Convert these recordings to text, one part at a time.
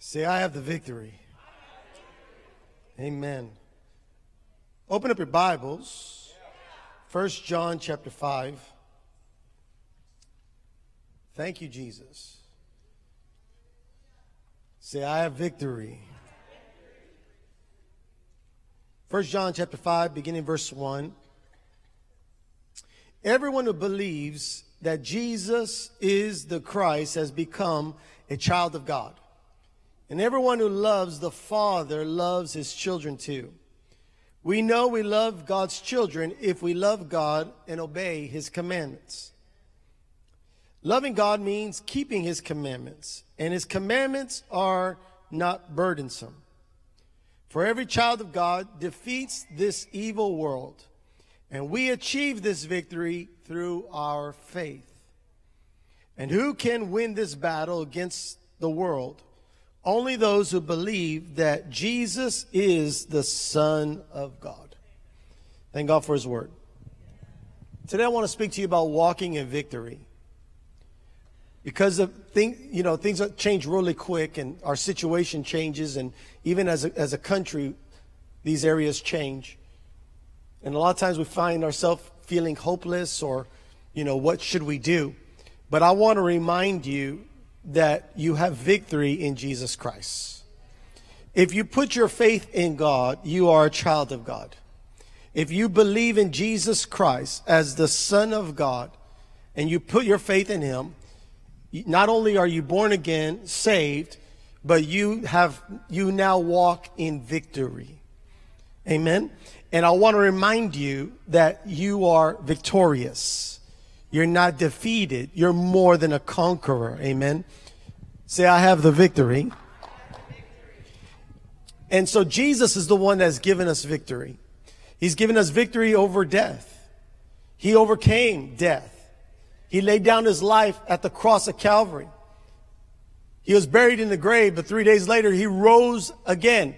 Say, I have the victory. Amen. Open up your Bibles. First John chapter 5. Thank you, Jesus. Say, I have victory. First John chapter 5, beginning verse 1. Everyone who believes that Jesus is the Christ has become a child of God. And everyone who loves the Father loves his children too. We know we love God's children if we love God and obey his commandments. Loving God means keeping his commandments, and his commandments are not burdensome. For every child of God defeats this evil world, and we achieve this victory through our faith. And who can win this battle against the world? Only those who believe that Jesus is the Son of God. Thank God for His Word. Today I want to speak to you about walking in victory. Because of thing, you know, things change really quick and our situation changes and even as a, as a country, these areas change. And a lot of times we find ourselves feeling hopeless or, you know, what should we do? But I want to remind you that you have victory in Jesus Christ. If you put your faith in God, you are a child of God. If you believe in Jesus Christ as the Son of God and you put your faith in Him, not only are you born again, saved, but you have, you now walk in victory. Amen. And I want to remind you that you are victorious. You're not defeated. You're more than a conqueror. Amen. Say, I have the victory. And so Jesus is the one that's given us victory. He's given us victory over death. He overcame death. He laid down his life at the cross of Calvary. He was buried in the grave, but three days later, he rose again.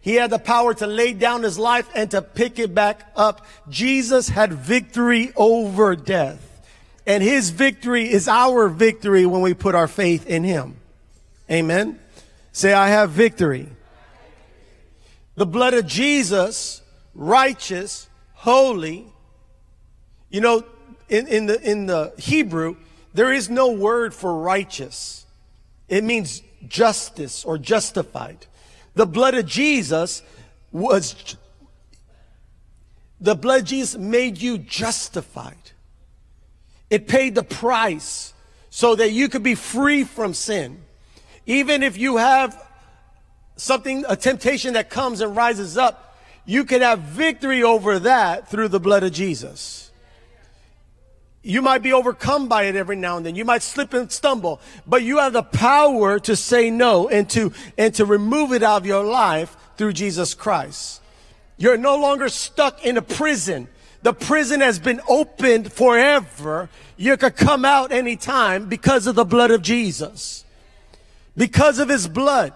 He had the power to lay down his life and to pick it back up. Jesus had victory over death. And his victory is our victory when we put our faith in him. Amen. Say, I have victory. The blood of Jesus, righteous, holy. You know, in, in the, in the Hebrew, there is no word for righteous. It means justice or justified. The blood of Jesus was, the blood of Jesus made you justified. It paid the price so that you could be free from sin. Even if you have something, a temptation that comes and rises up, you can have victory over that through the blood of Jesus. You might be overcome by it every now and then. You might slip and stumble, but you have the power to say no and to, and to remove it out of your life through Jesus Christ. You're no longer stuck in a prison. The prison has been opened forever. You could come out anytime because of the blood of Jesus. Because of his blood,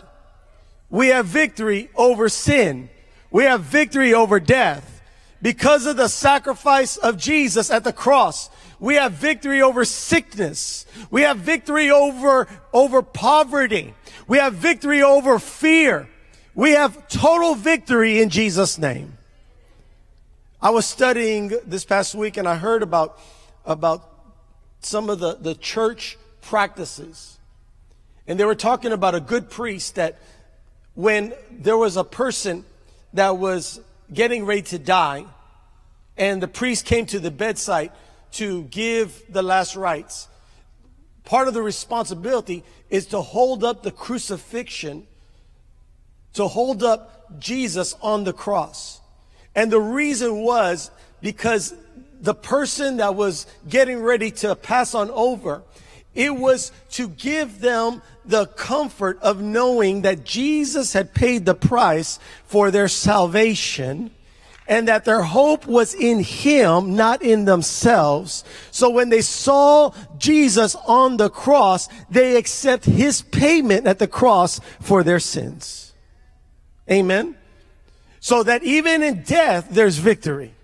we have victory over sin. We have victory over death. Because of the sacrifice of Jesus at the cross, we have victory over sickness. We have victory over, over poverty. We have victory over fear. We have total victory in Jesus' name. I was studying this past week and I heard about, about some of the, the church practices. And they were talking about a good priest that when there was a person that was getting ready to die and the priest came to the bedside to give the last rites, part of the responsibility is to hold up the crucifixion, to hold up Jesus on the cross. And the reason was because the person that was getting ready to pass on over, it was to give them the comfort of knowing that Jesus had paid the price for their salvation and that their hope was in him, not in themselves. So when they saw Jesus on the cross, they accept his payment at the cross for their sins. Amen so that even in death, there's victory.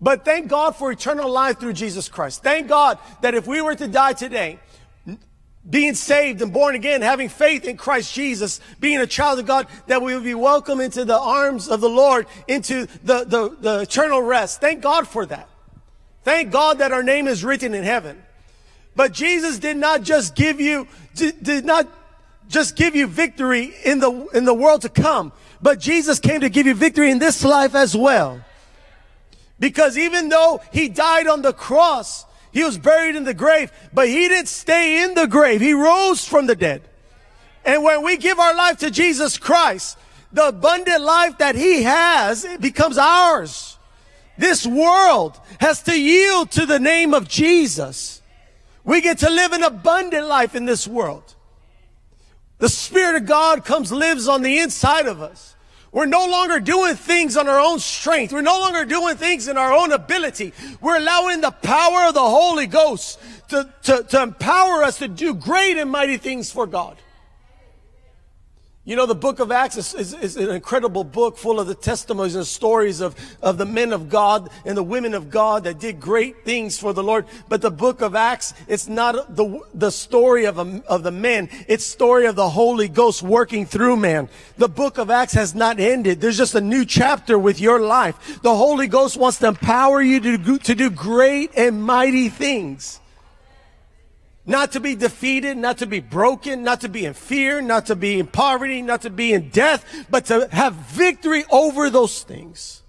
But thank God for eternal life through Jesus Christ. Thank God that if we were to die today, being saved and born again, having faith in Christ Jesus, being a child of God, that we would be welcomed into the arms of the Lord, into the, the, the eternal rest. Thank God for that. Thank God that our name is written in heaven. But Jesus did not just give you, did not just give you victory in the, in the world to come, but Jesus came to give you victory in this life as well. Because even though he died on the cross, he was buried in the grave, but he didn't stay in the grave. He rose from the dead. And when we give our life to Jesus Christ, the abundant life that he has becomes ours. This world has to yield to the name of Jesus. We get to live an abundant life in this world. The Spirit of God comes, lives on the inside of us. We're no longer doing things on our own strength. We're no longer doing things in our own ability. We're allowing the power of the Holy Ghost to, to, to empower us to do great and mighty things for God. You know, the book of Acts is, is, is, an incredible book full of the testimonies and stories of, of the men of God and the women of God that did great things for the Lord. But the book of Acts, it's not the, the story of, a, of the men. It's story of the Holy Ghost working through man. The book of Acts has not ended. There's just a new chapter with your life. The Holy Ghost wants to empower you to, to do great and mighty things. Not to be defeated, not to be broken, not to be in fear, not to be in poverty, not to be in death, but to have victory over those things.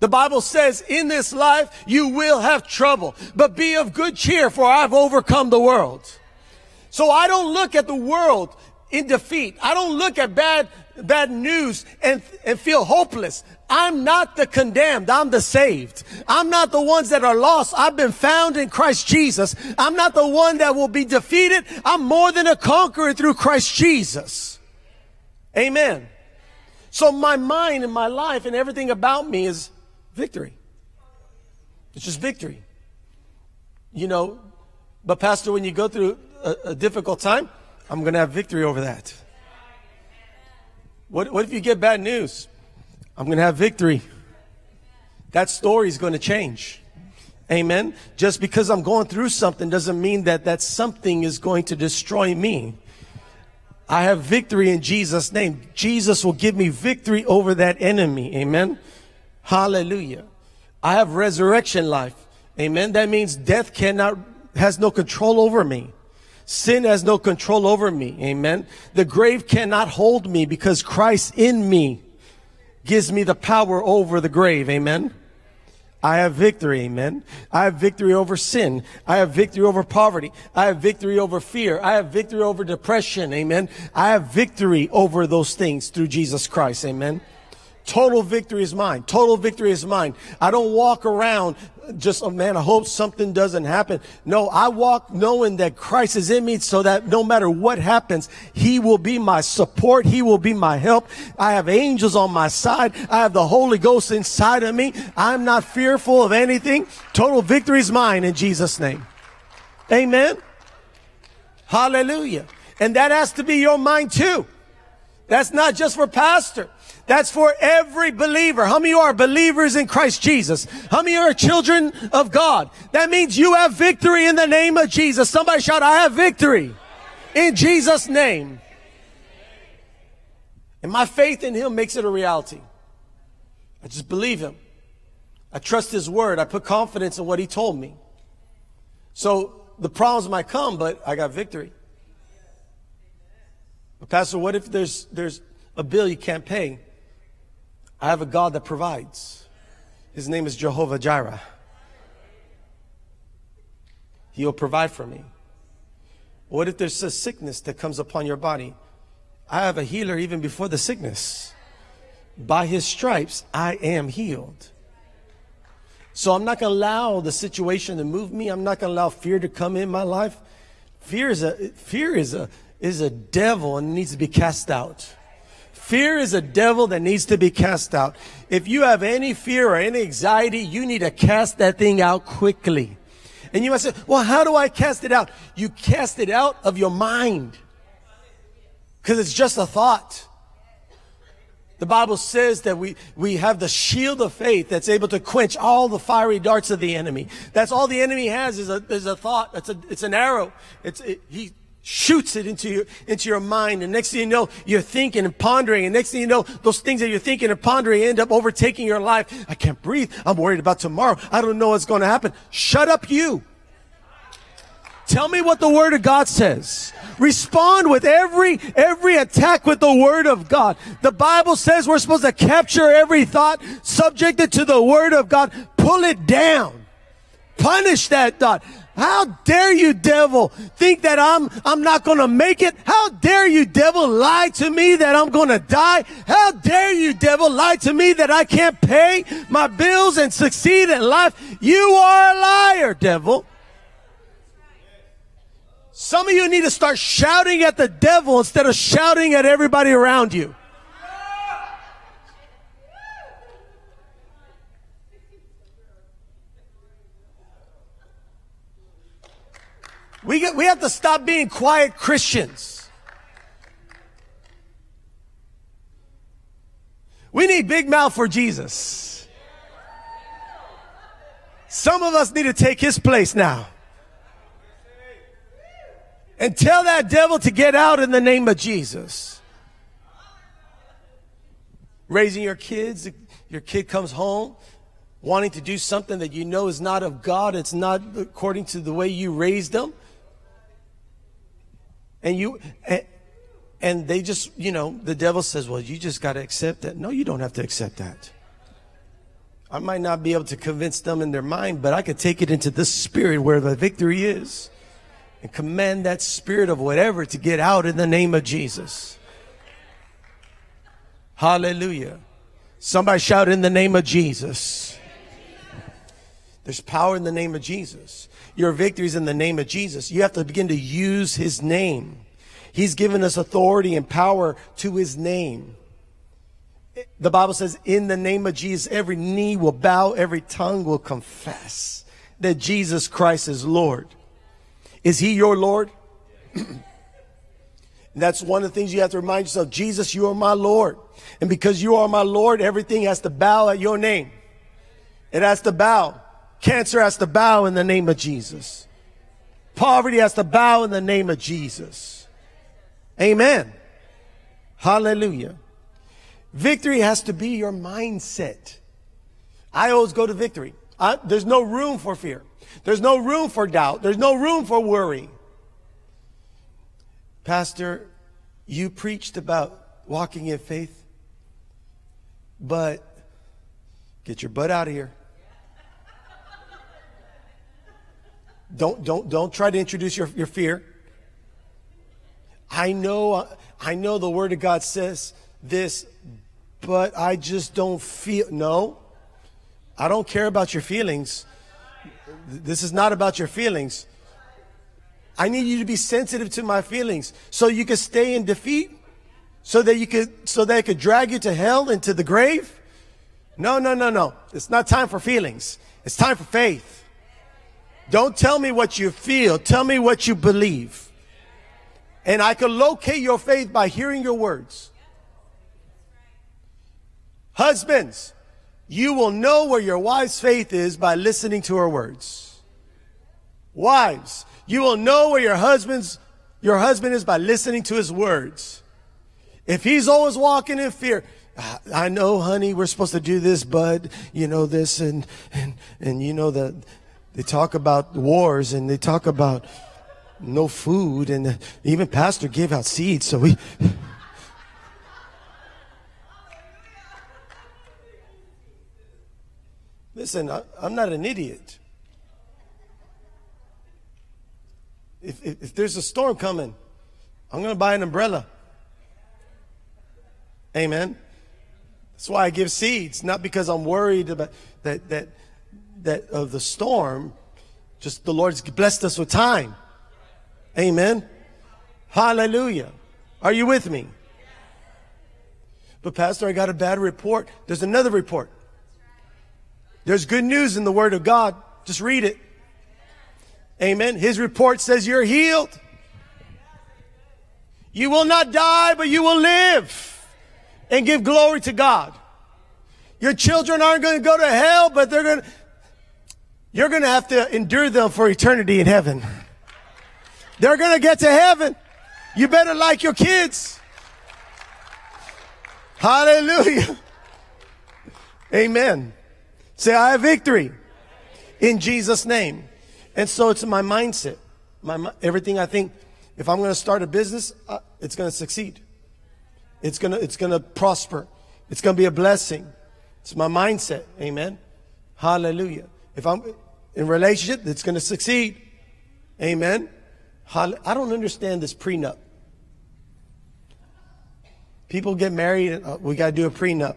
The Bible says in this life you will have trouble, but be of good cheer for I've overcome the world. So I don't look at the world in defeat. I don't look at bad, bad news and, and feel hopeless. I'm not the condemned. I'm the saved. I'm not the ones that are lost. I've been found in Christ Jesus. I'm not the one that will be defeated. I'm more than a conqueror through Christ Jesus. Amen. So my mind and my life and everything about me is victory. It's just victory. You know, but pastor, when you go through a, a difficult time, I'm going to have victory over that. What, what if you get bad news? I'm going to have victory. That story is going to change. Amen. Just because I'm going through something doesn't mean that that something is going to destroy me. I have victory in Jesus' name. Jesus will give me victory over that enemy. Amen. Hallelujah. I have resurrection life. Amen. That means death cannot, has no control over me. Sin has no control over me. Amen. The grave cannot hold me because Christ in me gives me the power over the grave. Amen. I have victory. Amen. I have victory over sin. I have victory over poverty. I have victory over fear. I have victory over depression. Amen. I have victory over those things through Jesus Christ. Amen. Total victory is mine. Total victory is mine. I don't walk around just, oh man, I hope something doesn't happen. No, I walk knowing that Christ is in me so that no matter what happens, He will be my support. He will be my help. I have angels on my side. I have the Holy Ghost inside of me. I'm not fearful of anything. Total victory is mine in Jesus' name. Amen. Hallelujah. And that has to be your mind too. That's not just for pastor. That's for every believer. How many are believers in Christ Jesus? How many are children of God? That means you have victory in the name of Jesus. Somebody shout, I have victory in Jesus' name. And my faith in Him makes it a reality. I just believe Him. I trust His word. I put confidence in what He told me. So the problems might come, but I got victory. But Pastor, what if there's, there's a bill you can't pay? I have a God that provides. His name is Jehovah Jireh. He'll provide for me. What if there's a sickness that comes upon your body? I have a healer even before the sickness. By his stripes, I am healed. So I'm not going to allow the situation to move me. I'm not going to allow fear to come in my life. Fear is a, fear is a, is a devil and needs to be cast out. Fear is a devil that needs to be cast out. If you have any fear or any anxiety, you need to cast that thing out quickly. And you might say, well, how do I cast it out? You cast it out of your mind. Cause it's just a thought. The Bible says that we, we have the shield of faith that's able to quench all the fiery darts of the enemy. That's all the enemy has is a, is a thought. It's a, it's an arrow. It's, it, he shoots it into your, into your mind. And next thing you know, you're thinking and pondering. And next thing you know, those things that you're thinking and pondering end up overtaking your life. I can't breathe. I'm worried about tomorrow. I don't know what's going to happen. Shut up, you. Tell me what the word of God says. Respond with every, every attack with the word of God. The Bible says we're supposed to capture every thought, subject it to the word of God, pull it down. Punish that thought. How dare you, devil, think that I'm, I'm not gonna make it? How dare you, devil, lie to me that I'm gonna die? How dare you, devil, lie to me that I can't pay my bills and succeed in life? You are a liar, devil. Some of you need to start shouting at the devil instead of shouting at everybody around you. We, get, we have to stop being quiet Christians. We need big mouth for Jesus. Some of us need to take his place now. And tell that devil to get out in the name of Jesus. Raising your kids, your kid comes home wanting to do something that you know is not of God, it's not according to the way you raised them and you and, and they just you know the devil says well you just got to accept that. No you don't have to accept that. I might not be able to convince them in their mind but i could take it into the spirit where the victory is and command that spirit of whatever to get out in the name of jesus. Hallelujah. Somebody shout in the name of jesus. There's power in the name of jesus your victories in the name of Jesus. You have to begin to use his name. He's given us authority and power to his name. The Bible says, in the name of Jesus, every knee will bow, every tongue will confess that Jesus Christ is Lord. Is he your Lord? That's one of the things you have to remind yourself. Jesus, you are my Lord. And because you are my Lord, everything has to bow at your name. It has to bow. Cancer has to bow in the name of Jesus. Poverty has to bow in the name of Jesus. Amen. Hallelujah. Victory has to be your mindset. I always go to victory. I, there's no room for fear. There's no room for doubt. There's no room for worry. Pastor, you preached about walking in faith, but get your butt out of here. Don't, don't, don't try to introduce your, your fear. I know, I know the word of God says this, but I just don't feel, no. I don't care about your feelings. This is not about your feelings. I need you to be sensitive to my feelings so you can stay in defeat, so that you could, so that it could drag you to hell into the grave. No, no, no, no. It's not time for feelings. It's time for faith. Don't tell me what you feel. Tell me what you believe. And I can locate your faith by hearing your words. Husbands, you will know where your wife's faith is by listening to her words. Wives, you will know where your husband's, your husband is by listening to his words. If he's always walking in fear, I know, honey, we're supposed to do this, bud, you know, this and, and, and you know that they talk about wars and they talk about no food and even pastor gave out seeds so we listen I, am not an idiot. If, if, if there's a storm coming i'm going to buy an umbrella. Amen. That's why i give seeds not because i'm worried about that that that of the storm, just the Lord's blessed us with time. Amen. Hallelujah. Are you with me? But pastor, I got a bad report. There's another report. There's good news in the word of God. Just read it. Amen. His report says you're healed. You will not die, but you will live and give glory to God. Your children aren't going to go to hell, but they're going to, you're going to have to endure them for eternity in heaven. They're going to get to heaven. You better like your kids. Hallelujah. Amen. Say, I have victory in Jesus' name. And so it's my mindset. My, everything I think, if I'm going to start a business, uh, it's going to succeed. It's going to, it's going to prosper. It's going to be a blessing. It's my mindset. Amen. Hallelujah. If I'm in relationship, it's going to succeed. Amen. I don't understand this prenup. People get married, and, uh, we got to do a prenup.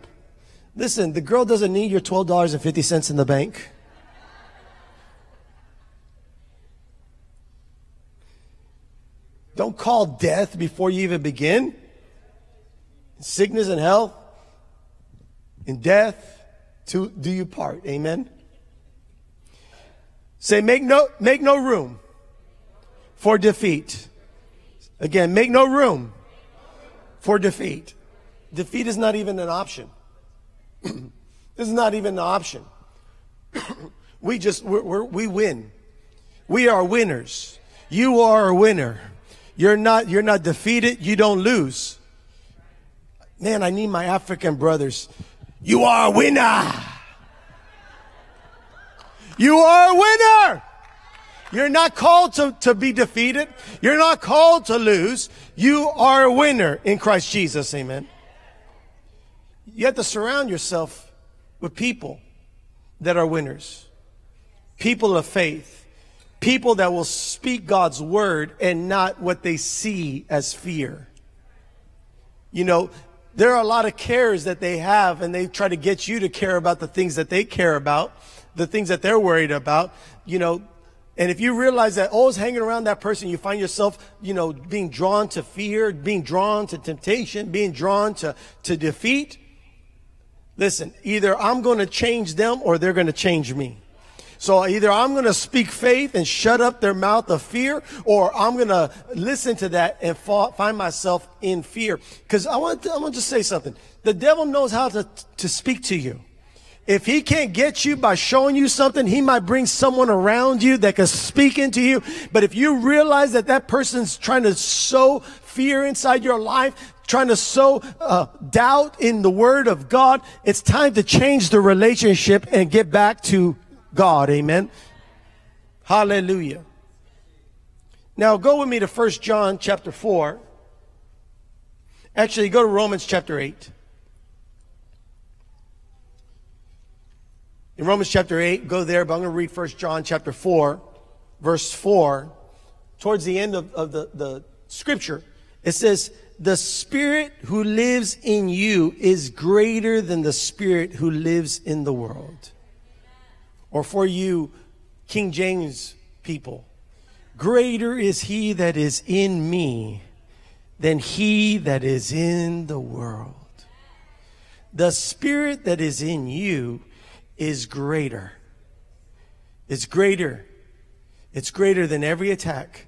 Listen, the girl doesn't need your $12.50 in the bank. Don't call death before you even begin. Sickness and health, in death, to do you part. Amen. Say, make no, make no room for defeat. Again, make no room for defeat. Defeat is not even an option. this is not even an option. we just, we're, we're, we win. We are winners. You are a winner. You're not, you're not defeated. You don't lose. Man, I need my African brothers. You are a winner. You are a winner. You're not called to, to be defeated. You're not called to lose. You are a winner in Christ Jesus. Amen. You have to surround yourself with people that are winners. People of faith People that will speak God's word and not what they see as fear. You know, there are a lot of cares that they have and they try to get you to care about the things that they care about, the things that they're worried about, you know, and if you realize that always hanging around that person, you find yourself, you know, being drawn to fear, being drawn to temptation, being drawn to, to defeat. Listen, either I'm going to change them or they're going to change me. So either I'm going to speak faith and shut up their mouth of fear, or I'm going to listen to that and fall, find myself in fear. Because I want to, I want to say something. The devil knows how to, to speak to you. If he can't get you by showing you something, he might bring someone around you that can speak into you. But if you realize that that person's trying to sow fear inside your life, trying to sow uh, doubt in the word of God, it's time to change the relationship and get back to God. Amen. Hallelujah. Now go with me to 1 John chapter 4. Actually, go to Romans chapter 8. In Romans chapter 8, go there, but I'm going to read 1 John chapter 4, verse 4. Towards the end of, of the, the scripture, it says, The spirit who lives in you is greater than the spirit who lives in the world or for you King James people, greater is he that is in me than he that is in the world. The spirit that is in you is greater. It's greater. It's greater than every attack,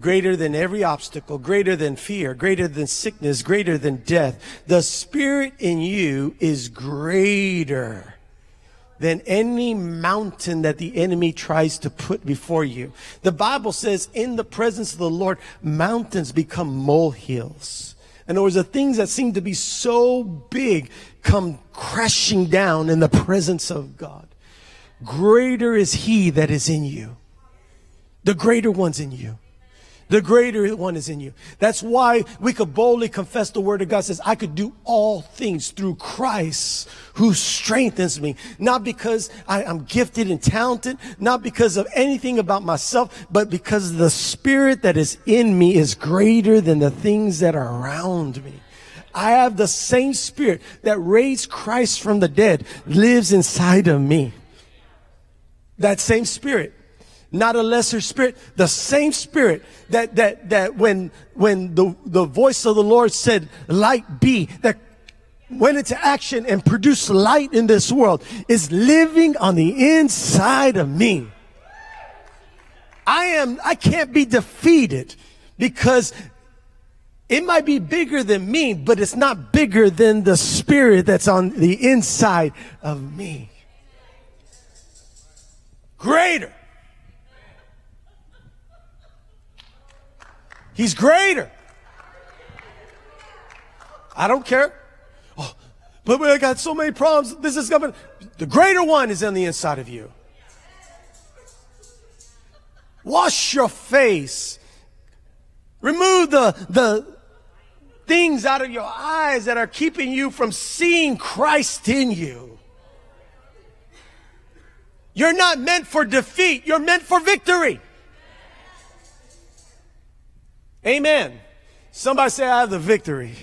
greater than every obstacle, greater than fear, greater than sickness, greater than death. The spirit in you is greater than any mountain that the enemy tries to put before you. The Bible says in the presence of the Lord, mountains become molehills. In other words, the things that seem to be so big come crashing down in the presence of God. Greater is he that is in you. The greater one's in you. The greater one is in you. That's why we could boldly confess the word of God says, I could do all things through Christ who strengthens me. Not because I, am gifted and talented, not because of anything about myself, but because the spirit that is in me is greater than the things that are around me. I have the same spirit that raised Christ from the dead lives inside of me. That same spirit not a lesser spirit, the same spirit that, that, that when, when the, the voice of the Lord said, light be, that went into action and produced light in this world is living on the inside of me. I am, I can't be defeated because It might be bigger than me, but it's not bigger than the spirit that's on the inside of me. Greater. He's greater. I don't care. Oh, but I got so many problems. This is coming. The greater one is on the inside of you. Wash your face. Remove the, the things out of your eyes that are keeping you from seeing Christ in you. You're not meant for defeat. You're meant for victory. Amen. Somebody say, I have the victory.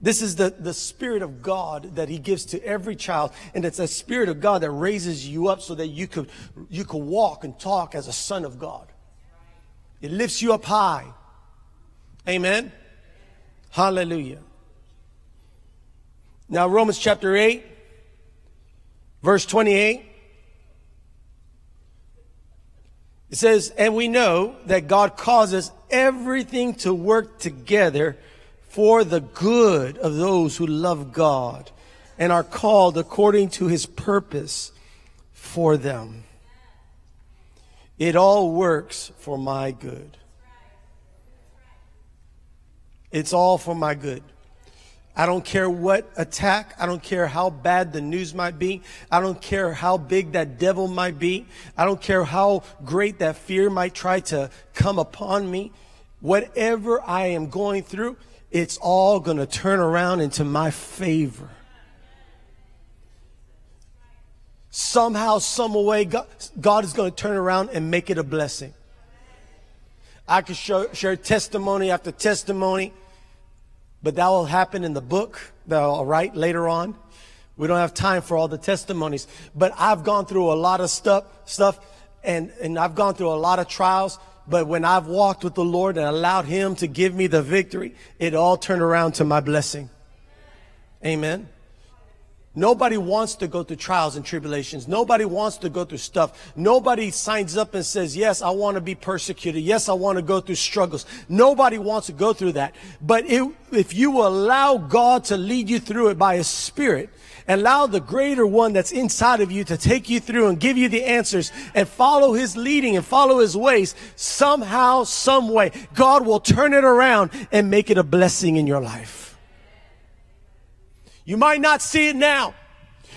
This is the, the Spirit of God that He gives to every child. And it's a Spirit of God that raises you up so that you could, you could walk and talk as a son of God. It lifts you up high. Amen. Hallelujah. Now, Romans chapter 8, verse 28. It says, And we know that God causes everything to work together for the good of those who love God and are called according to his purpose for them. It all works for my good. It's all for my good. I don't care what attack. I don't care how bad the news might be. I don't care how big that devil might be. I don't care how great that fear might try to come upon me. Whatever I am going through, it's all going to turn around into my favor. Somehow, some way, God, God is going to turn around and make it a blessing. I could show, share testimony after testimony, but that will happen in the book that I'll write later on. We don't have time for all the testimonies, but I've gone through a lot of stuff, stuff, and, and I've gone through a lot of trials. But when I've walked with the Lord and allowed Him to give me the victory, it all turned around to my blessing. Amen. Nobody wants to go through trials and tribulations. Nobody wants to go through stuff. Nobody signs up and says, yes, I want to be persecuted. Yes, I want to go through struggles. Nobody wants to go through that. But it, if you will allow God to lead you through it by His Spirit, allow the greater one that's inside of you to take you through and give you the answers and follow his leading and follow his ways, somehow, some way, God will turn it around and make it a blessing in your life. You might not see it now.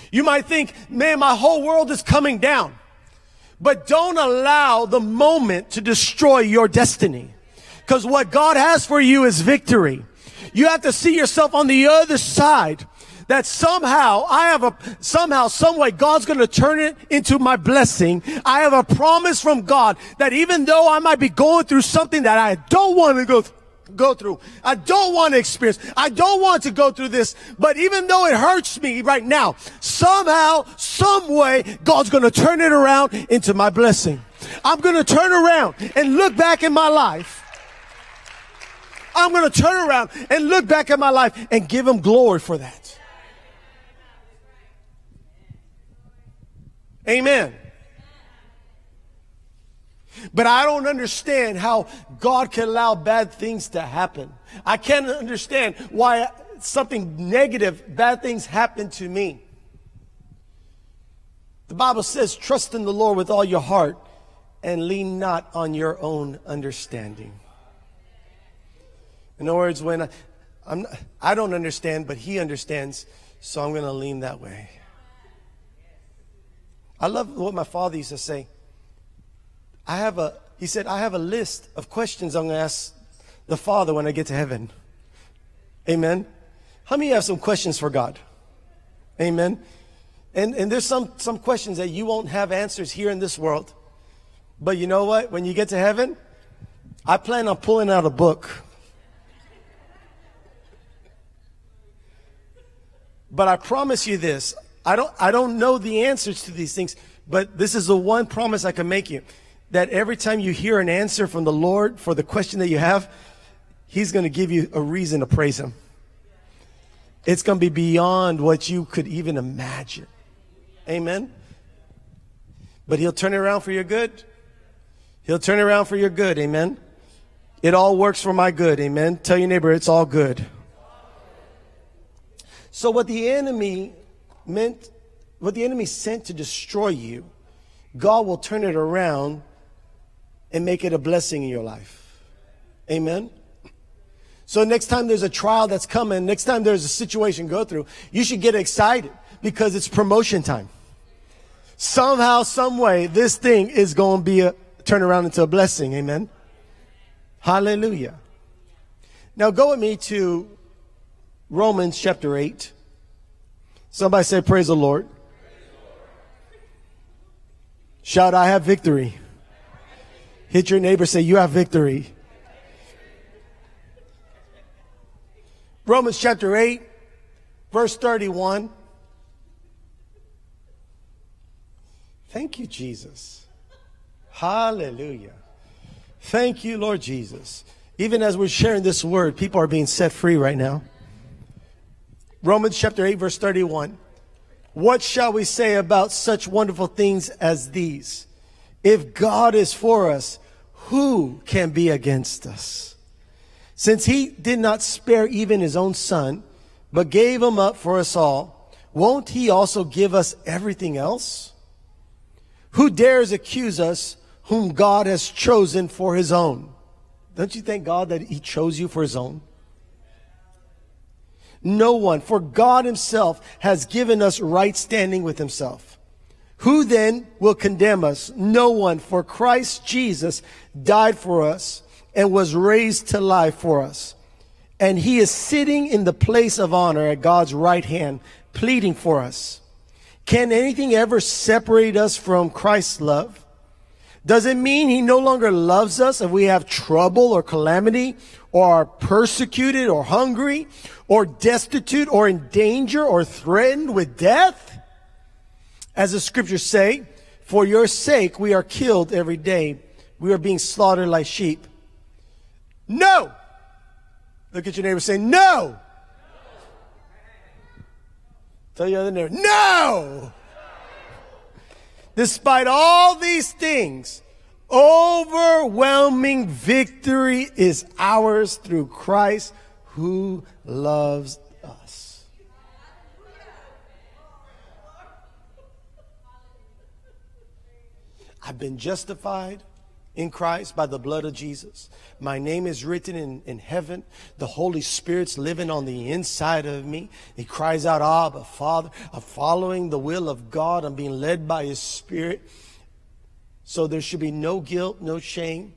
You might think, man, my whole world is coming down. But don't allow the moment to destroy your destiny. Because what God has for you is victory. You have to see yourself on the other side that somehow I have a, somehow, some way God's going to turn it into my blessing. I have a promise from God that even though I might be going through something that I don't want to go through, go through. I don't want to experience. I don't want to go through this. But even though it hurts me right now, somehow, some way, God's going to turn it around into my blessing. I'm going to turn around and look back in my life. I'm going to turn around and look back at my life and give him glory for that. Amen. But I don't understand how God can allow bad things to happen. I can't understand why something negative, bad things happen to me. The Bible says, trust in the Lord with all your heart and lean not on your own understanding. In other words, when I, I'm, I don't understand, but he understands, so I'm going to lean that way. I love what my father used to say. I have a, he said, I have a list of questions I'm going to ask the Father when I get to heaven. Amen. How many have some questions for God? Amen. And, and there's some, some questions that you won't have answers here in this world. But you know what? When you get to heaven, I plan on pulling out a book. But I promise you this I don't, I don't know the answers to these things, but this is the one promise I can make you that every time you hear an answer from the Lord for the question that you have, He's going to give you a reason to praise Him. It's going to be beyond what you could even imagine. Amen. But He'll turn it around for your good. He'll turn it around for your good. Amen. It all works for my good. Amen. Tell your neighbor it's all good. So what the enemy meant, what the enemy sent to destroy you, God will turn it around and make it a blessing in your life. Amen. So next time there's a trial that's coming, next time there's a situation go through, you should get excited because it's promotion time. Somehow, some way, this thing is going to be a turn around into a blessing. Amen. Hallelujah. Now go with me to Romans chapter 8. Somebody say, Praise the Lord. Shout, I have victory. Hit your neighbor, say, You have victory. Romans chapter 8, verse 31. Thank you, Jesus. Hallelujah. Thank you, Lord Jesus. Even as we're sharing this word, people are being set free right now. Romans chapter 8, verse 31. What shall we say about such wonderful things as these? If God is for us, who can be against us? Since he did not spare even his own son, but gave him up for us all, won't he also give us everything else? Who dares accuse us whom God has chosen for his own? Don't you thank God that he chose you for his own? No one, for God himself has given us right standing with himself. Who then will condemn us? No one, for Christ Jesus died for us and was raised to life for us. And he is sitting in the place of honor at God's right hand, pleading for us. Can anything ever separate us from Christ's love? Does it mean he no longer loves us if we have trouble or calamity or are persecuted or hungry or destitute or in danger or threatened with death? As the scriptures say, for your sake we are killed every day. We are being slaughtered like sheep. No! Look at your neighbor say, no! Tell your other neighbor, no! Despite all these things, overwhelming victory is ours through Christ who loves us. I've been justified in Christ by the blood of Jesus. My name is written in, in heaven. The Holy Spirit's living on the inside of me. He cries out, Abba, Father. I'm following the will of God. I'm being led by His Spirit. So there should be no guilt, no shame.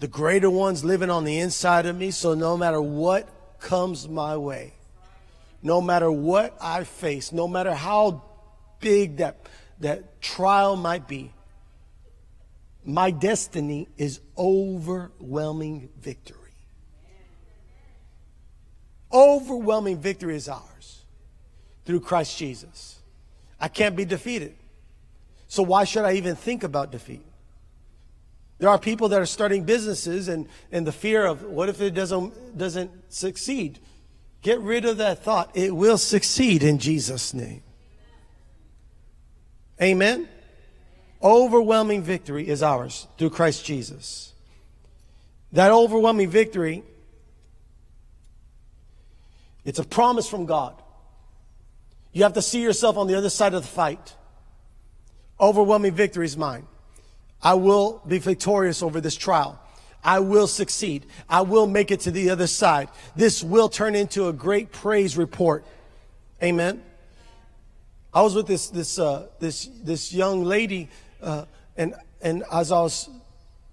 The greater one's living on the inside of me. So no matter what comes my way, no matter what I face, no matter how big that, that trial might be, my destiny is overwhelming victory. Overwhelming victory is ours through Christ Jesus. I can't be defeated. So why should I even think about defeat? There are people that are starting businesses and, and the fear of what if it doesn't, doesn't succeed? Get rid of that thought. It will succeed in Jesus' name. Amen. Overwhelming victory is ours through Christ Jesus. That overwhelming victory, it's a promise from God. You have to see yourself on the other side of the fight. Overwhelming victory is mine. I will be victorious over this trial. I will succeed. I will make it to the other side. This will turn into a great praise report. Amen. I was with this this uh, this this young lady uh, and, and as I was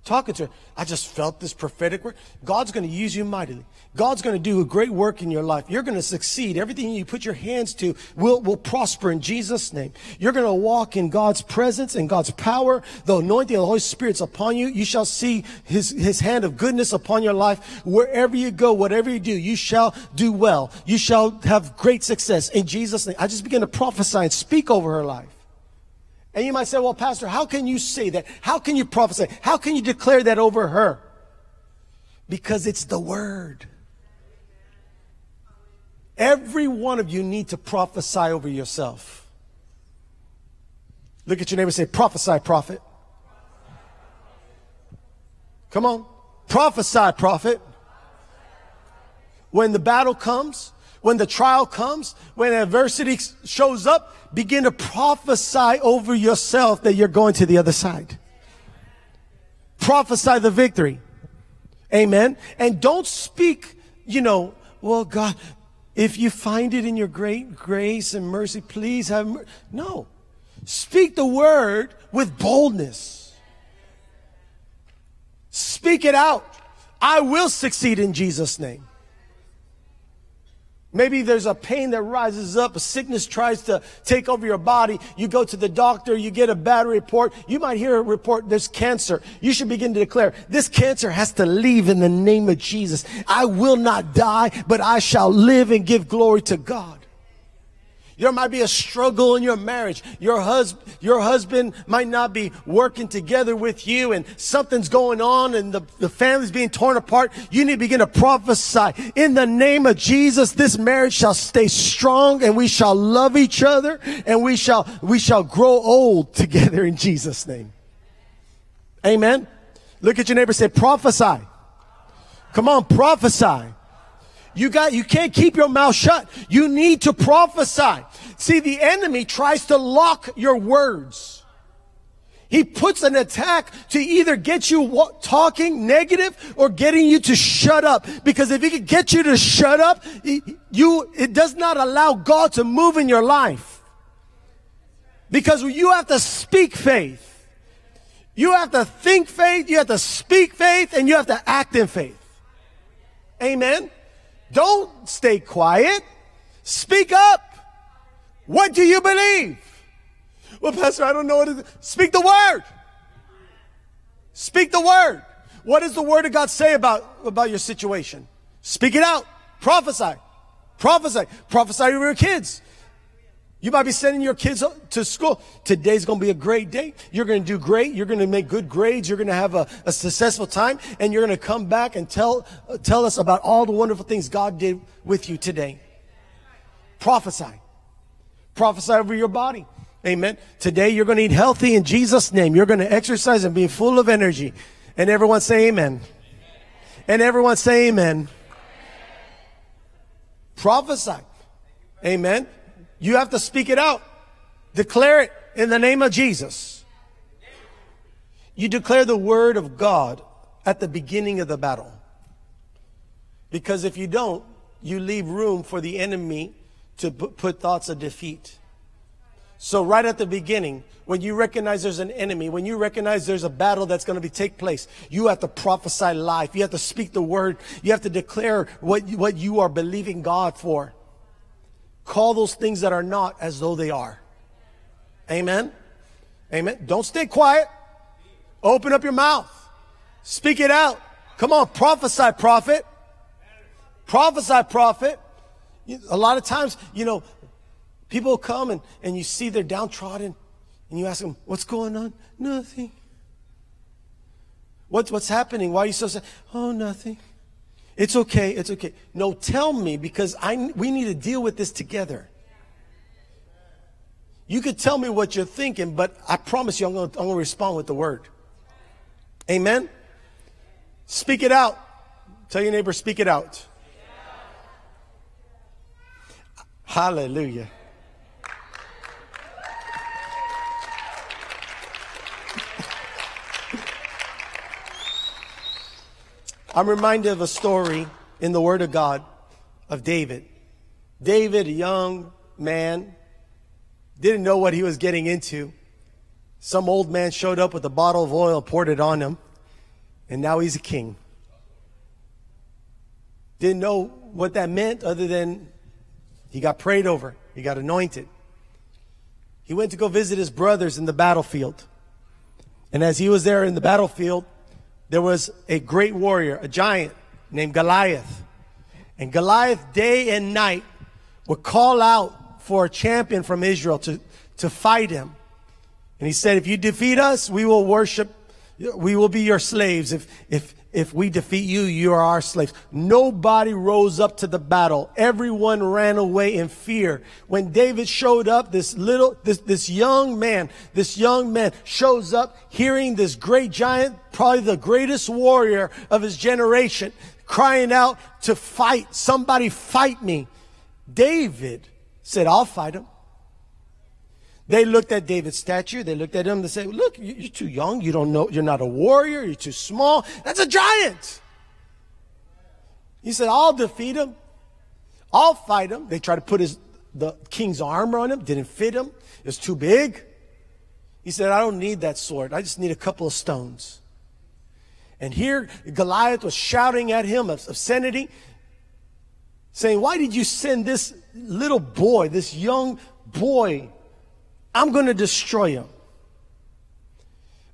talking to her, I just felt this prophetic word. God's going to use you mightily. God's going to do a great work in your life. You're going to succeed. Everything you put your hands to will, will prosper in Jesus' name. You're going to walk in God's presence and God's power. The anointing of the Holy Spirit's upon you. You shall see his, his hand of goodness upon your life. Wherever you go, whatever you do, you shall do well. You shall have great success in Jesus' name. I just began to prophesy and speak over her life. And you might say, well, Pastor, how can you say that? How can you prophesy? How can you declare that over her? Because it's the word. Every one of you need to prophesy over yourself. Look at your neighbor and say, prophesy, prophet. Come on. Prophesy, prophet. When the battle comes, when the trial comes, when adversity shows up, begin to prophesy over yourself that you're going to the other side. Prophesy the victory. Amen. And don't speak, you know, well, God, if you find it in your great grace and mercy, please have mer-. no. Speak the word with boldness. Speak it out. I will succeed in Jesus' name. Maybe there's a pain that rises up, a sickness tries to take over your body. You go to the doctor, you get a bad report. You might hear a report, there's cancer. You should begin to declare, this cancer has to leave in the name of Jesus. I will not die, but I shall live and give glory to God. There might be a struggle in your marriage. Your husband, your husband might not be working together with you and something's going on and the, the family's being torn apart. You need to begin to prophesy. In the name of Jesus, this marriage shall stay strong and we shall love each other and we shall, we shall grow old together in Jesus' name. Amen. Look at your neighbor say, prophesy. Come on, prophesy. You got, you can't keep your mouth shut. You need to prophesy. See, the enemy tries to lock your words. He puts an attack to either get you talking negative or getting you to shut up. Because if he could get you to shut up, you, it does not allow God to move in your life. Because you have to speak faith. You have to think faith, you have to speak faith, and you have to act in faith. Amen. Don't stay quiet. Speak up. What do you believe? Well, Pastor, I don't know what it is. Speak the word. Speak the word. What does the word of God say about, about your situation? Speak it out. Prophesy. Prophesy. Prophesy over your kids. You might be sending your kids to school. Today's going to be a great day. You're going to do great. You're going to make good grades. You're going to have a, a successful time and you're going to come back and tell, tell us about all the wonderful things God did with you today. Prophesy. Prophesy over your body. Amen. Today you're going to eat healthy in Jesus name. You're going to exercise and be full of energy. And everyone say amen. And everyone say amen. Prophesy. Amen. You have to speak it out. Declare it in the name of Jesus. You declare the word of God at the beginning of the battle. Because if you don't, you leave room for the enemy to put thoughts of defeat. So right at the beginning, when you recognize there's an enemy, when you recognize there's a battle that's going to be take place, you have to prophesy life. You have to speak the word. You have to declare what, what you are believing God for. Call those things that are not as though they are. Amen. Amen. Don't stay quiet. Open up your mouth. Speak it out. Come on, prophesy, prophet. Prophesy, prophet. A lot of times, you know, people come and, and you see they're downtrodden and you ask them, what's going on? Nothing. What's, what's happening? Why are you so sad? Oh, nothing. It's okay. It's okay. No, tell me because I, we need to deal with this together. You could tell me what you're thinking, but I promise you I'm going to respond with the word. Amen? Speak it out. Tell your neighbor, speak it out. Hallelujah. I'm reminded of a story in the Word of God of David. David, a young man, didn't know what he was getting into. Some old man showed up with a bottle of oil, poured it on him, and now he's a king. Didn't know what that meant other than he got prayed over, he got anointed. He went to go visit his brothers in the battlefield. And as he was there in the battlefield, there was a great warrior, a giant named Goliath. And Goliath, day and night, would call out for a champion from Israel to, to fight him. And he said, if you defeat us, we will worship, We will be your slaves. If, if, if we defeat you, you are our slaves. Nobody rose up to the battle. Everyone ran away in fear. When David showed up, this little, this, this young man, this young man shows up hearing this great giant, probably the greatest warrior of his generation, crying out to fight. Somebody fight me. David said, I'll fight him. They looked at David's statue. They looked at him. They said, look, you're too young. You don't know. You're not a warrior. You're too small. That's a giant. He said, I'll defeat him. I'll fight him. They tried to put his, the king's armor on him. Didn't fit him. It was too big. He said, I don't need that sword. I just need a couple of stones. And here Goliath was shouting at him obscenity, saying, Why did you send this little boy, this young boy, I'm going to destroy him.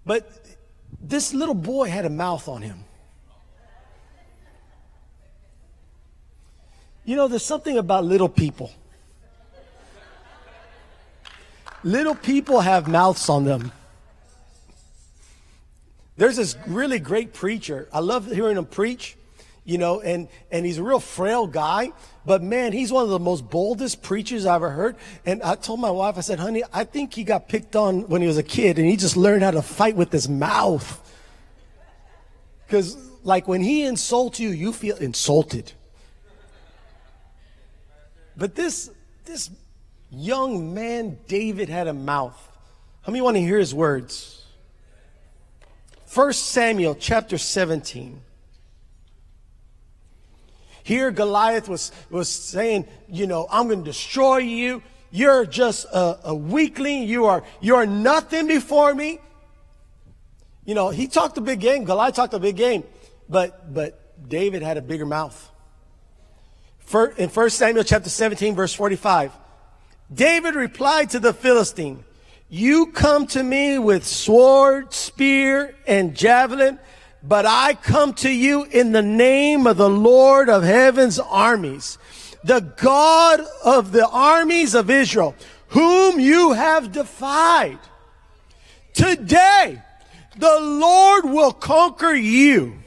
But this little boy had a mouth on him. You know, there's something about little people. Little people have mouths on them. There's this really great preacher. I love hearing him preach you know, and, and he's a real frail guy, but man, he's one of the most boldest preachers I've ever heard. And I told my wife, I said, honey, I think he got picked on when he was a kid and he just learned how to fight with his mouth. Cause like when he insults you, you feel insulted. But this, this young man, David, had a mouth. How many want to hear his words? First Samuel chapter 17. Here Goliath was, was saying, you know, I'm going to destroy you. You're just a, a weakling. You are, you're nothing before me. You know, he talked a big game. Goliath talked a big game, but, but David had a bigger mouth. In 1 Samuel chapter 17, verse 45, David replied to the Philistine, you come to me with sword, spear, and javelin, but I come to you in the name of the Lord of heaven's armies, the God of the armies of Israel, whom you have defied. Today, the Lord will conquer you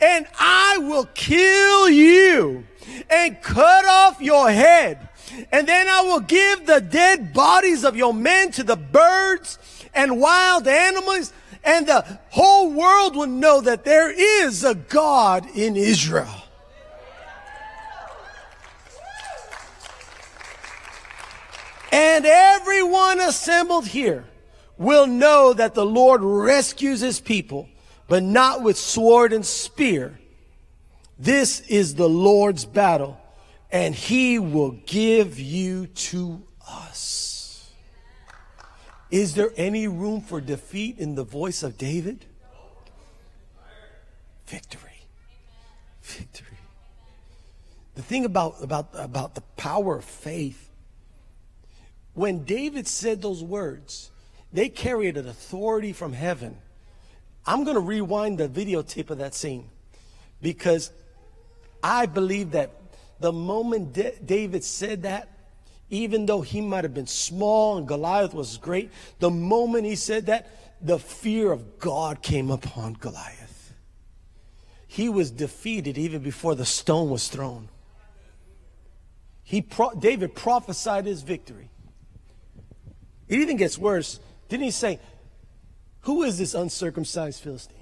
and I will kill you and cut off your head. And then I will give the dead bodies of your men to the birds and wild animals and the whole world will know that there is a God in Israel. And everyone assembled here will know that the Lord rescues his people, but not with sword and spear. This is the Lord's battle, and he will give you to. Is there any room for defeat in the voice of David? Victory. Victory. The thing about, about, about the power of faith, when David said those words, they carried an authority from heaven. I'm going to rewind the videotape of that scene because I believe that the moment David said that, even though he might have been small and Goliath was great, the moment he said that, the fear of God came upon Goliath. He was defeated even before the stone was thrown. He pro- David prophesied his victory. It even gets worse. Didn't he say, Who is this uncircumcised Philistine?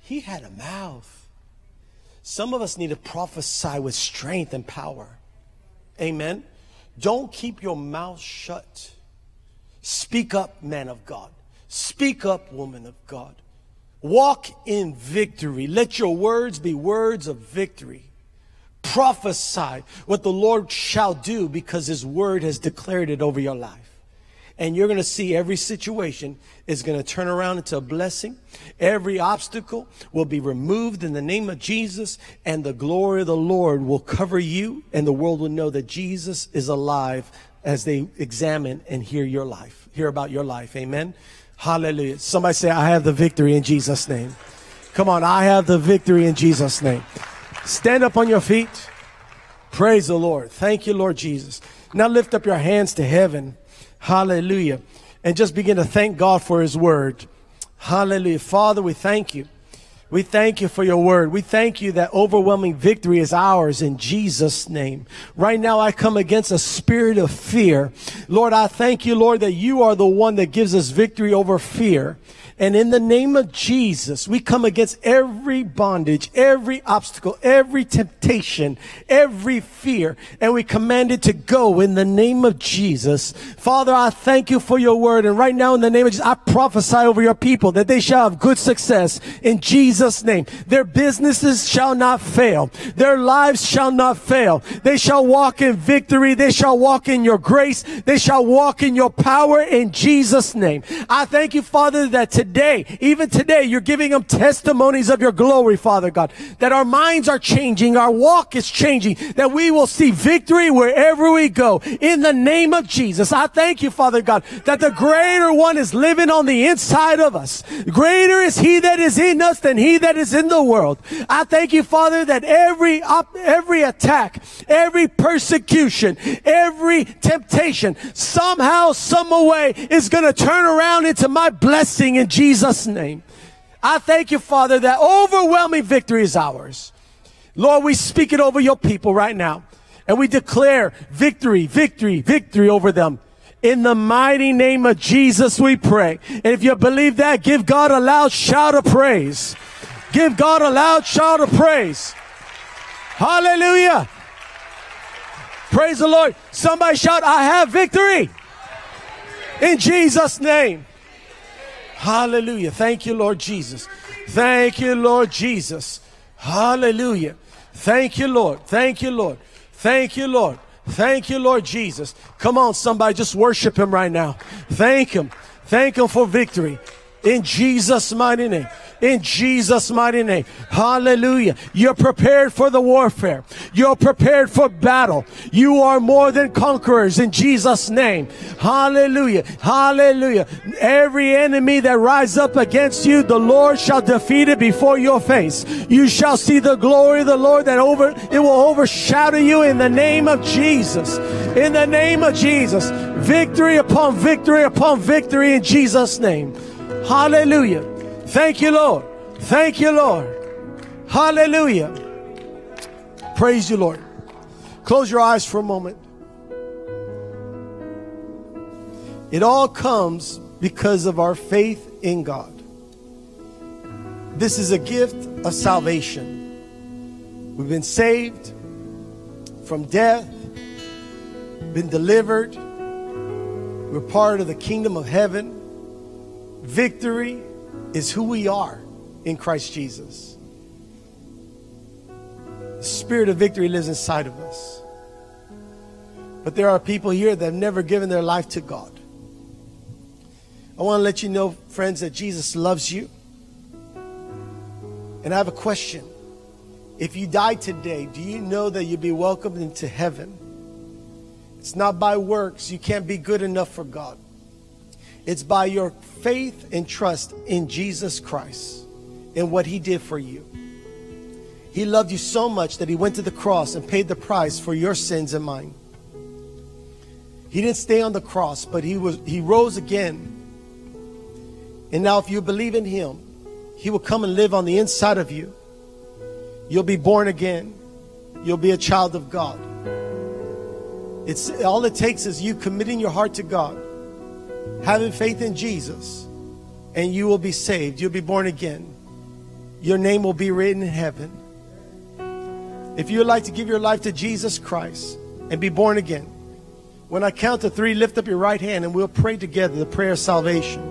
He had a mouth. Some of us need to prophesy with strength and power. Amen. Don't keep your mouth shut. Speak up, man of God. Speak up, woman of God. Walk in victory. Let your words be words of victory. Prophesy what the Lord shall do because his word has declared it over your life and you're going to see every situation is going to turn around into a blessing. Every obstacle will be removed in the name of Jesus and the glory of the Lord will cover you and the world will know that Jesus is alive as they examine and hear your life, hear about your life. Amen. Hallelujah. Somebody say, I have the victory in Jesus' name. Come on. I have the victory in Jesus' name. Stand up on your feet. Praise the Lord. Thank you, Lord Jesus. Now lift up your hands to heaven. Hallelujah. and just begin to thank God for his word. Hallelujah. Father, we thank you. We thank you for your word. We thank you that overwhelming victory is ours in Jesus' name. Right now, I come against a spirit of fear. Lord, I thank you, Lord, that you are the one that gives us victory over fear. And in the name of Jesus, we come against every bondage, every obstacle, every temptation, every fear, and we command it to go in the name of Jesus. Father, I thank you for your word. And right now, in the name of Jesus, I prophesy over your people that they shall have good success in Jesus' name. Their businesses shall not fail. Their lives shall not fail. They shall walk in victory. They shall walk in your grace. They shall walk in your power in Jesus' name. I thank you, Father, that today today, even today, you're giving them testimonies of your glory, Father God, that our minds are changing, our walk is changing, that we will see victory wherever we go. In the name of Jesus, I thank you, Father God, that the greater one is living on the inside of us. Greater is he that is in us than he that is in the world. I thank you, Father, that every, op- every attack, every persecution, every temptation, somehow, some way is going to turn around into my blessing in Jesus' name. I thank you, Father, that overwhelming victory is ours. Lord, we speak it over your people right now. And we declare victory, victory, victory over them. In the mighty name of Jesus, we pray. And if you believe that, give God a loud shout of praise. Give God a loud shout of praise. Hallelujah. Praise the Lord. Somebody shout, I have victory. In Jesus' name. Hallelujah. Thank you, Lord Jesus. Thank you, Lord Jesus. Hallelujah. Thank you, Lord. Thank you, Lord. Thank you, Lord. Thank you, Lord Jesus. Come on, somebody, just worship him right now. Thank him. Thank him for victory. In Jesus' mighty name in Jesus' mighty name. Hallelujah. You're prepared for the warfare. You're prepared for battle. You are more than conquerors in Jesus' name. Hallelujah. Hallelujah. Every enemy that rise up against you, the Lord shall defeat it before your face. You shall see the glory of the Lord that over, it will overshadow you in the name of Jesus. In the name of Jesus. Victory upon victory upon victory in Jesus' name. Hallelujah. Thank you, Lord. Thank you, Lord. Hallelujah. Praise you, Lord. Close your eyes for a moment. It all comes because of our faith in God. This is a gift of salvation. We've been saved from death, been delivered. We're part of the kingdom of heaven. Victory is who we are in Christ Jesus. The spirit of victory lives inside of us. But there are people here that have never given their life to God. I want to let you know, friends, that Jesus loves you. And I have a question. If you die today, do you know that you'll be welcomed into heaven? It's not by works. You can't be good enough for God. It's by your faith and trust in Jesus Christ and what He did for you. He loved you so much that He went to the cross and paid the price for your sins and mine. He didn't stay on the cross, but He was He rose again. And now if you believe in Him, He will come and live on the inside of you. You'll be born again. You'll be a child of God. It's all it takes is you committing your heart to God having faith in Jesus, and you will be saved. You'll be born again. Your name will be written in heaven. If you would like to give your life to Jesus Christ and be born again, when I count to three, lift up your right hand and we'll pray together the prayer of salvation.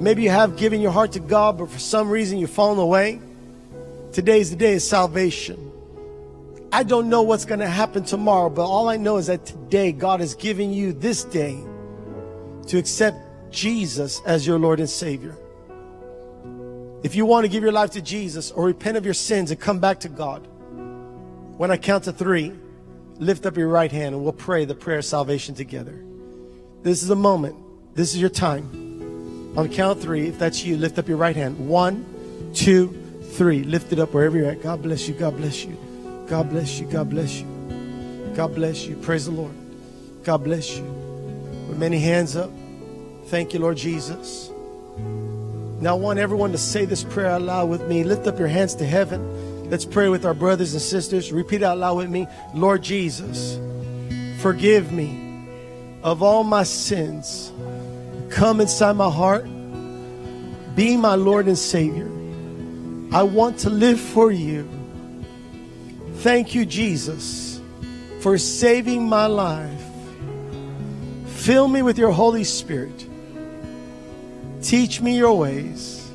Maybe you have given your heart to God, but for some reason you've fallen away. Today's the day of salvation. I don't know what's going to happen tomorrow, but all I know is that today God is giving you this day to accept Jesus as your Lord and Savior. If you want to give your life to Jesus or repent of your sins and come back to God, when I count to three, lift up your right hand and we'll pray the prayer of salvation together. This is a moment. This is your time. On count three, if that's you, lift up your right hand. One, two, three. Lift it up wherever you're at. God bless you. God bless you. God bless you. God bless you. God bless you. Praise the Lord. God bless you. With many hands up. Thank you, Lord Jesus. Now, I want everyone to say this prayer out loud with me. Lift up your hands to heaven. Let's pray with our brothers and sisters. Repeat out loud with me Lord Jesus, forgive me of all my sins. Come inside my heart. Be my Lord and Savior. I want to live for you. Thank you, Jesus, for saving my life. Fill me with your Holy Spirit. Teach me your ways.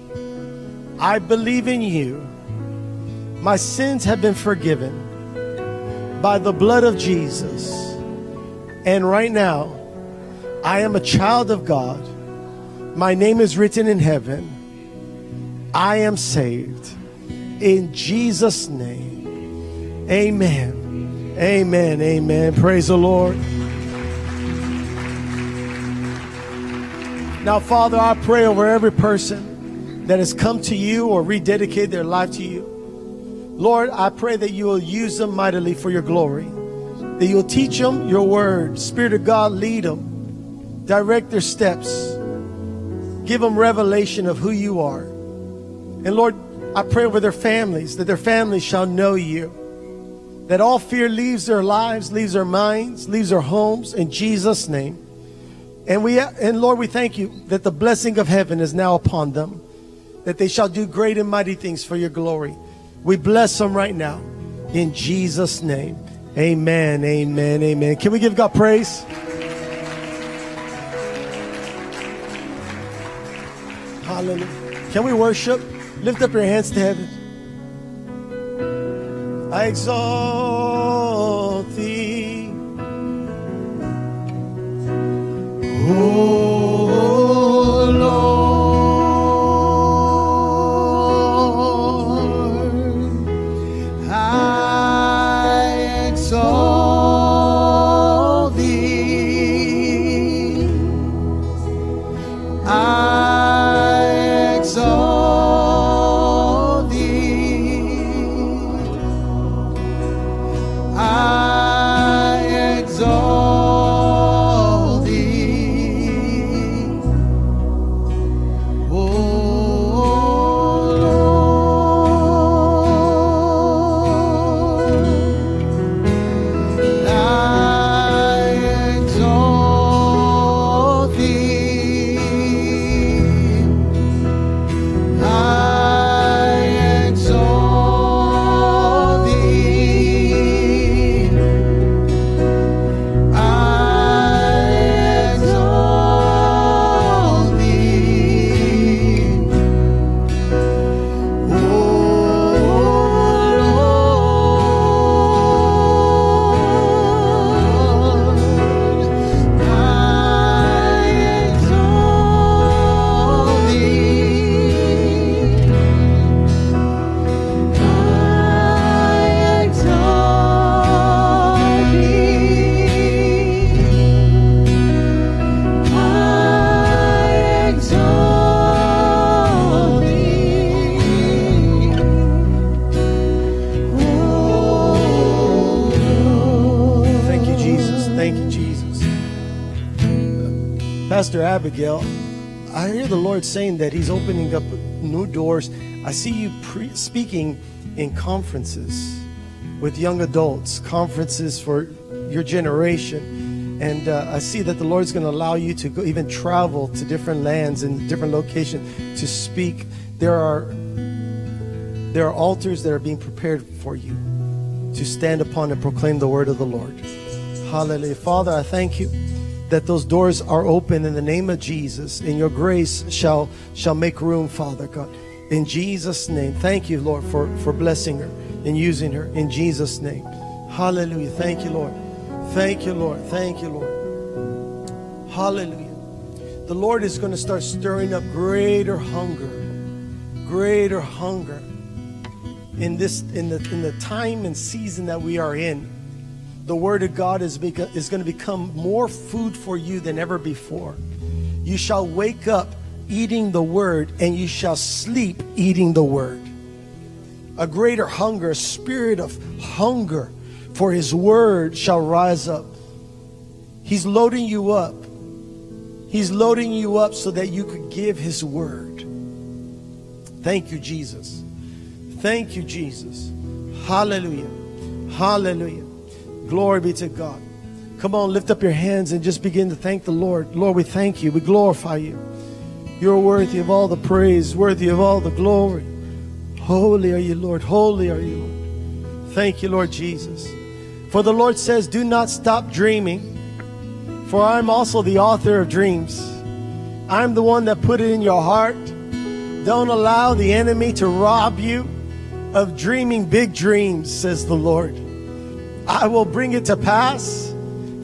I believe in you. My sins have been forgiven by the blood of Jesus. And right now, I am a child of God. My name is written in heaven. I am saved. In Jesus' name. Amen. Amen. Amen. Praise the Lord. Now, Father, I pray over every person that has come to you or rededicated their life to you. Lord, I pray that you will use them mightily for your glory, that you'll teach them your word. Spirit of God, lead them, direct their steps, give them revelation of who you are. And Lord, I pray over their families, that their families shall know you. That all fear leaves their lives, leaves their minds, leaves their homes in Jesus' name. And we and Lord, we thank you that the blessing of heaven is now upon them, that they shall do great and mighty things for your glory. We bless them right now in Jesus' name. Amen. Amen. Amen. Can we give God praise? Hallelujah. Can we worship? Lift up your hands to heaven. I exalt thee. Oh Pastor Abigail, I hear the Lord saying that He's opening up new doors. I see you pre- speaking in conferences with young adults, conferences for your generation. And uh, I see that the Lord's going to allow you to go, even travel to different lands and different locations to speak. There are there are altars that are being prepared for you to stand upon and proclaim the word of the Lord. Hallelujah. Father, I thank you that those doors are open in the name of Jesus, and your grace shall shall make room, Father God. In Jesus' name. Thank you, Lord, for, for blessing her and using her. In Jesus' name. Hallelujah. Thank you, Lord. Thank you, Lord. Thank you, Lord. Hallelujah. The Lord is going to start stirring up greater hunger. Greater hunger in this in the in the time and season that we are in the word of god is beco- is going to become more food for you than ever before you shall wake up eating the word and you shall sleep eating the word a greater hunger a spirit of hunger for his word shall rise up he's loading you up He's loading you up so that you could give His word. Thank you, Jesus. Thank you, Jesus. Hallelujah. Hallelujah. Glory be to God. Come on, lift up your hands and just begin to thank the Lord. Lord, we thank you. We glorify you. You're worthy of all the praise, worthy of all the glory. Holy are you, Lord. Holy are you. Thank you, Lord Jesus. For the Lord says, Do not stop dreaming, for I'm also the author of dreams. I'm the one that put it in your heart. Don't allow the enemy to rob you of dreaming big dreams, says the Lord. I will bring it to pass.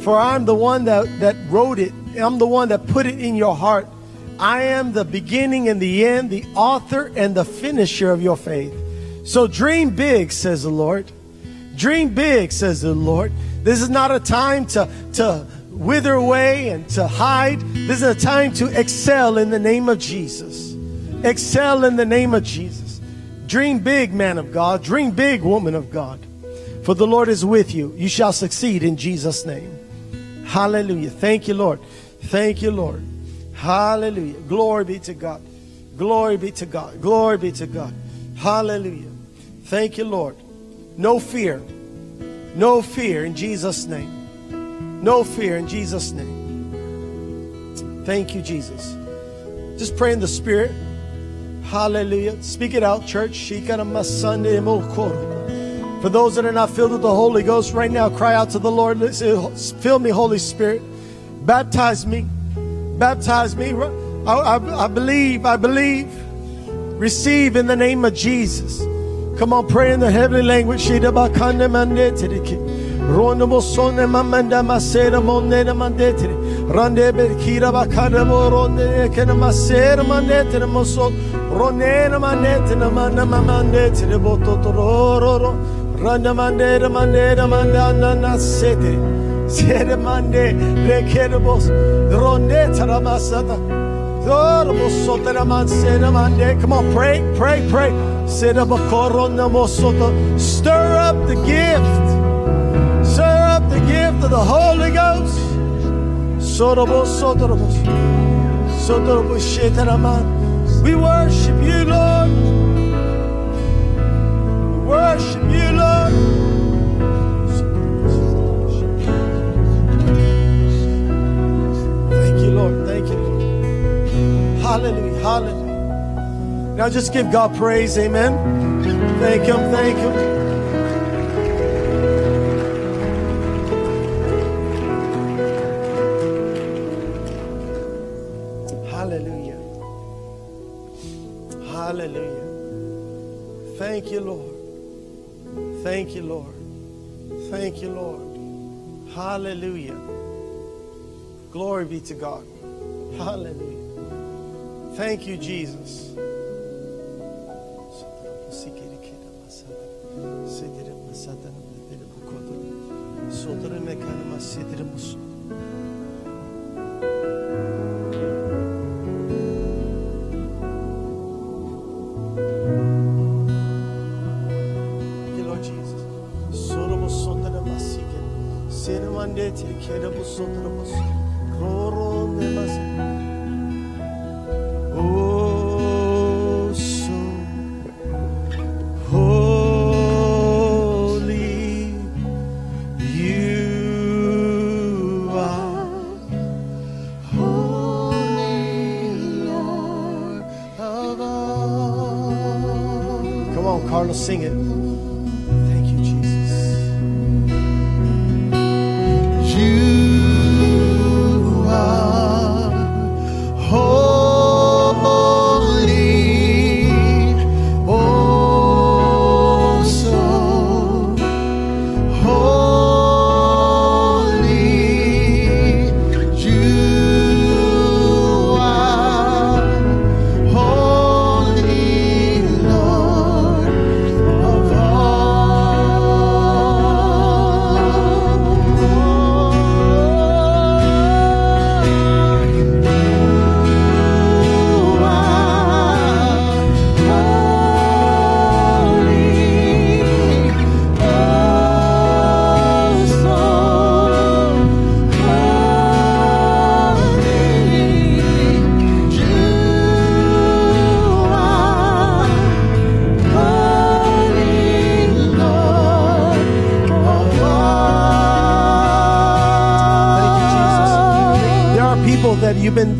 For I'm the one that, that wrote it. I'm the one that put it in your heart. I am the beginning and the end, the author and the finisher of your faith. So dream big, says the Lord. Dream big, says the Lord. This is not a time to, to wither away and to hide. This is a time to excel in the name of Jesus. Excel in the name of Jesus. Dream big, man of God. Dream big, woman of God. For the Lord is with you. You shall succeed in Jesus' name. Hallelujah. Thank you, Lord. Thank you, Lord. Hallelujah. Glory be to God. Glory be to God. Glory be to God. Hallelujah. Thank you, Lord. No fear. No fear in Jesus' name. No fear in Jesus' name. Thank you, Jesus. Just pray in the Spirit. Hallelujah. Speak it out, church. For those that are not filled with the Holy Ghost right now, cry out to the Lord. Fill me, Holy Spirit. Baptize me. Baptize me. I, I, I believe. I believe. Receive in the name of Jesus. Come on, pray in the heavenly language. Ronena bototororo. Randa nasete. Sere mande. Ronde taramasata. Come on, pray, pray, pray. Stir up the gift. Stir up the gift of the Holy Ghost. We worship you, Lord. Worship you, Lord. Thank you, Lord. Thank you, Lord. Hallelujah. Hallelujah. Now just give God praise. Amen. Thank Him. Thank Him. Hallelujah. Hallelujah. Thank you, Lord. Thank you, Lord. Thank you, Lord. Hallelujah. Glory be to God. Hallelujah. Thank you, Jesus. Mas. Oh, so holy you are. Come on, Carlos, sing it.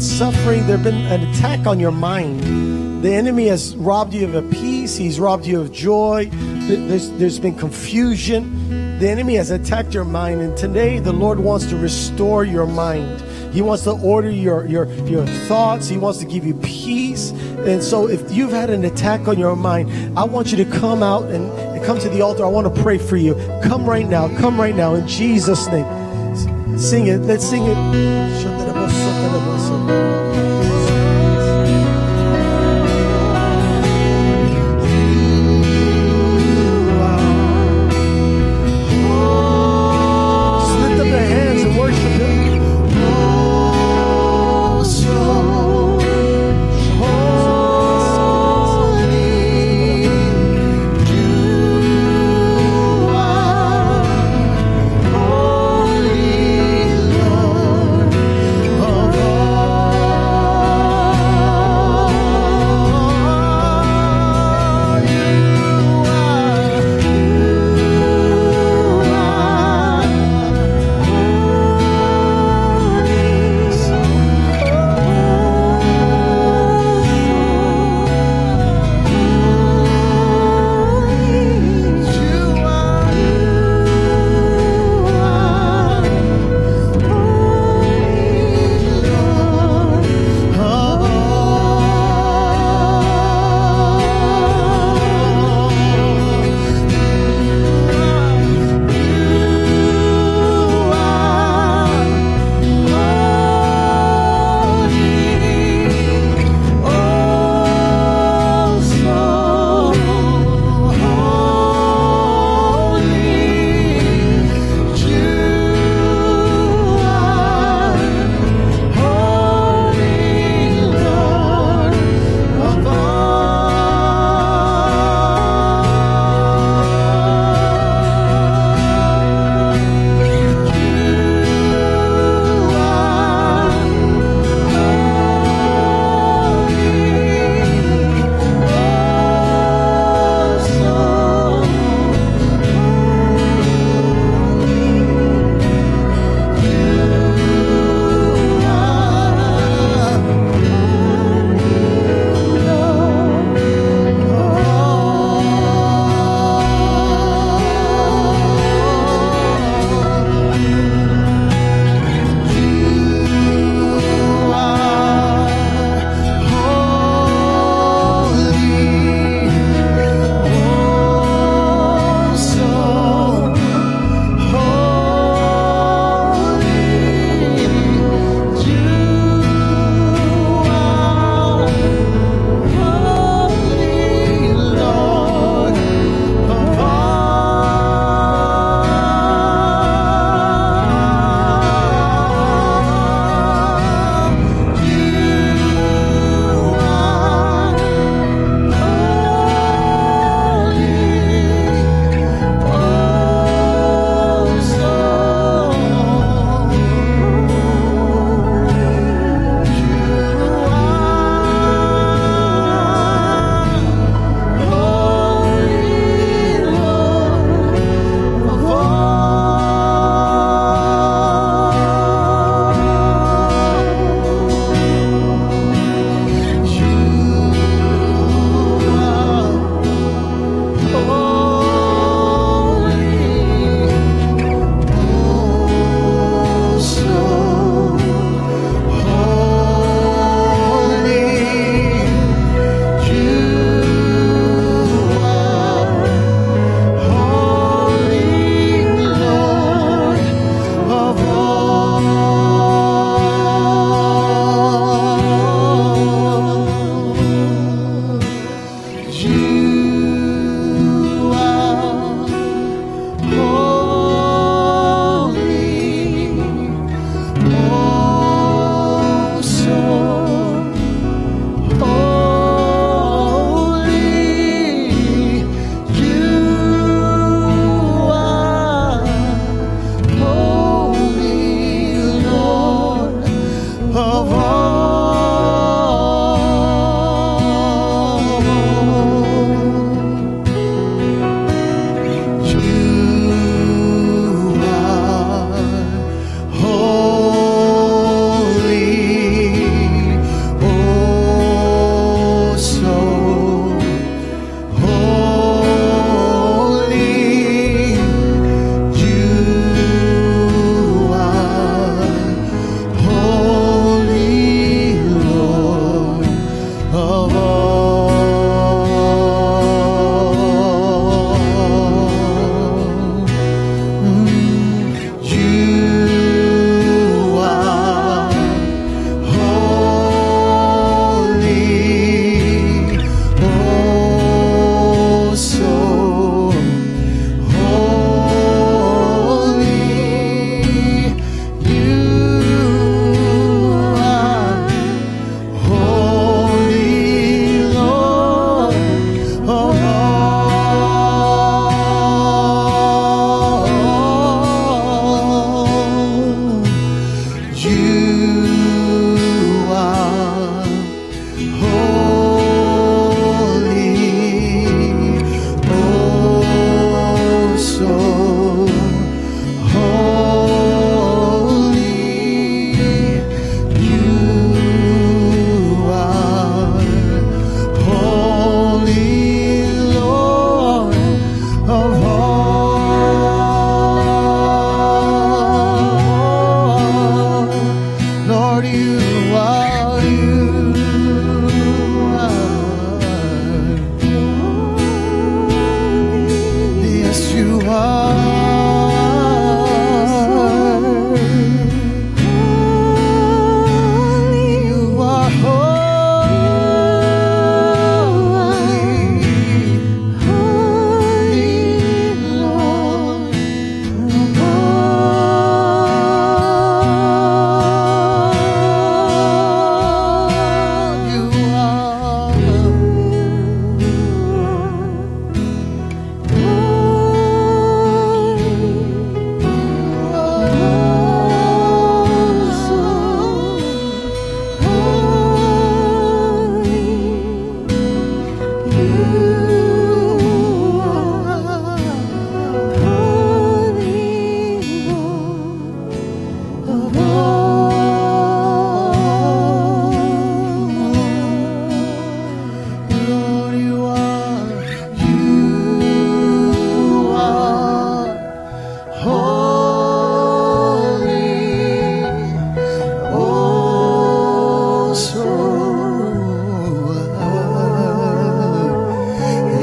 suffering, there's been an attack on your mind. The enemy has robbed you of a peace, he's robbed you of joy, there's, there's been confusion. The enemy has attacked your mind, and today the Lord wants to restore your mind. He wants to order your, your, your thoughts. He wants to give you peace. And so if you've had an attack on your mind, I want you to come out and, and come to the altar. I want to pray for you. Come right now. Come right now in Jesus' name. Sing it. Let's sing it. cada.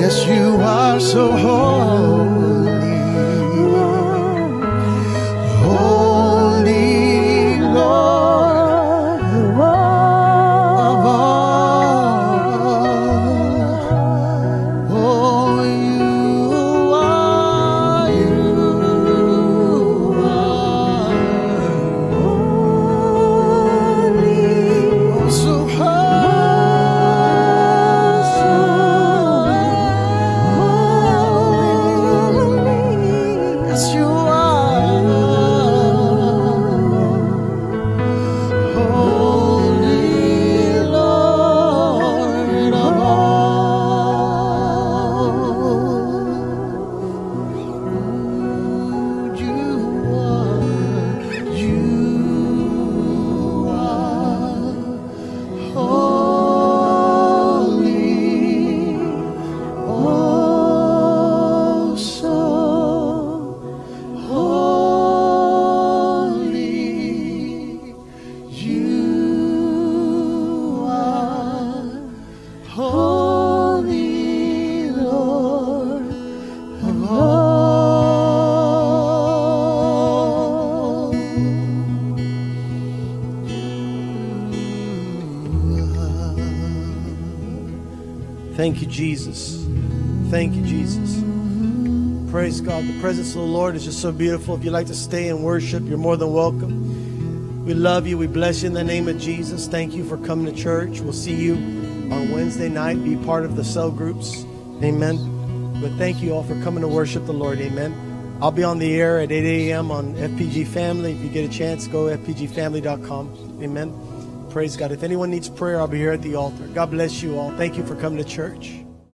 Yes, you are so holy. Thank you, Jesus. Thank you, Jesus. Praise God. The presence of the Lord is just so beautiful. If you'd like to stay and worship, you're more than welcome. We love you. We bless you in the name of Jesus. Thank you for coming to church. We'll see you on Wednesday night. Be part of the cell groups. Amen. But thank you all for coming to worship the Lord. Amen. I'll be on the air at 8 a.m. on FPG Family. If you get a chance, go fpgfamily.com. Amen. Praise God. If anyone needs prayer, I'll be here at the altar. God bless you all. Thank you for coming to church.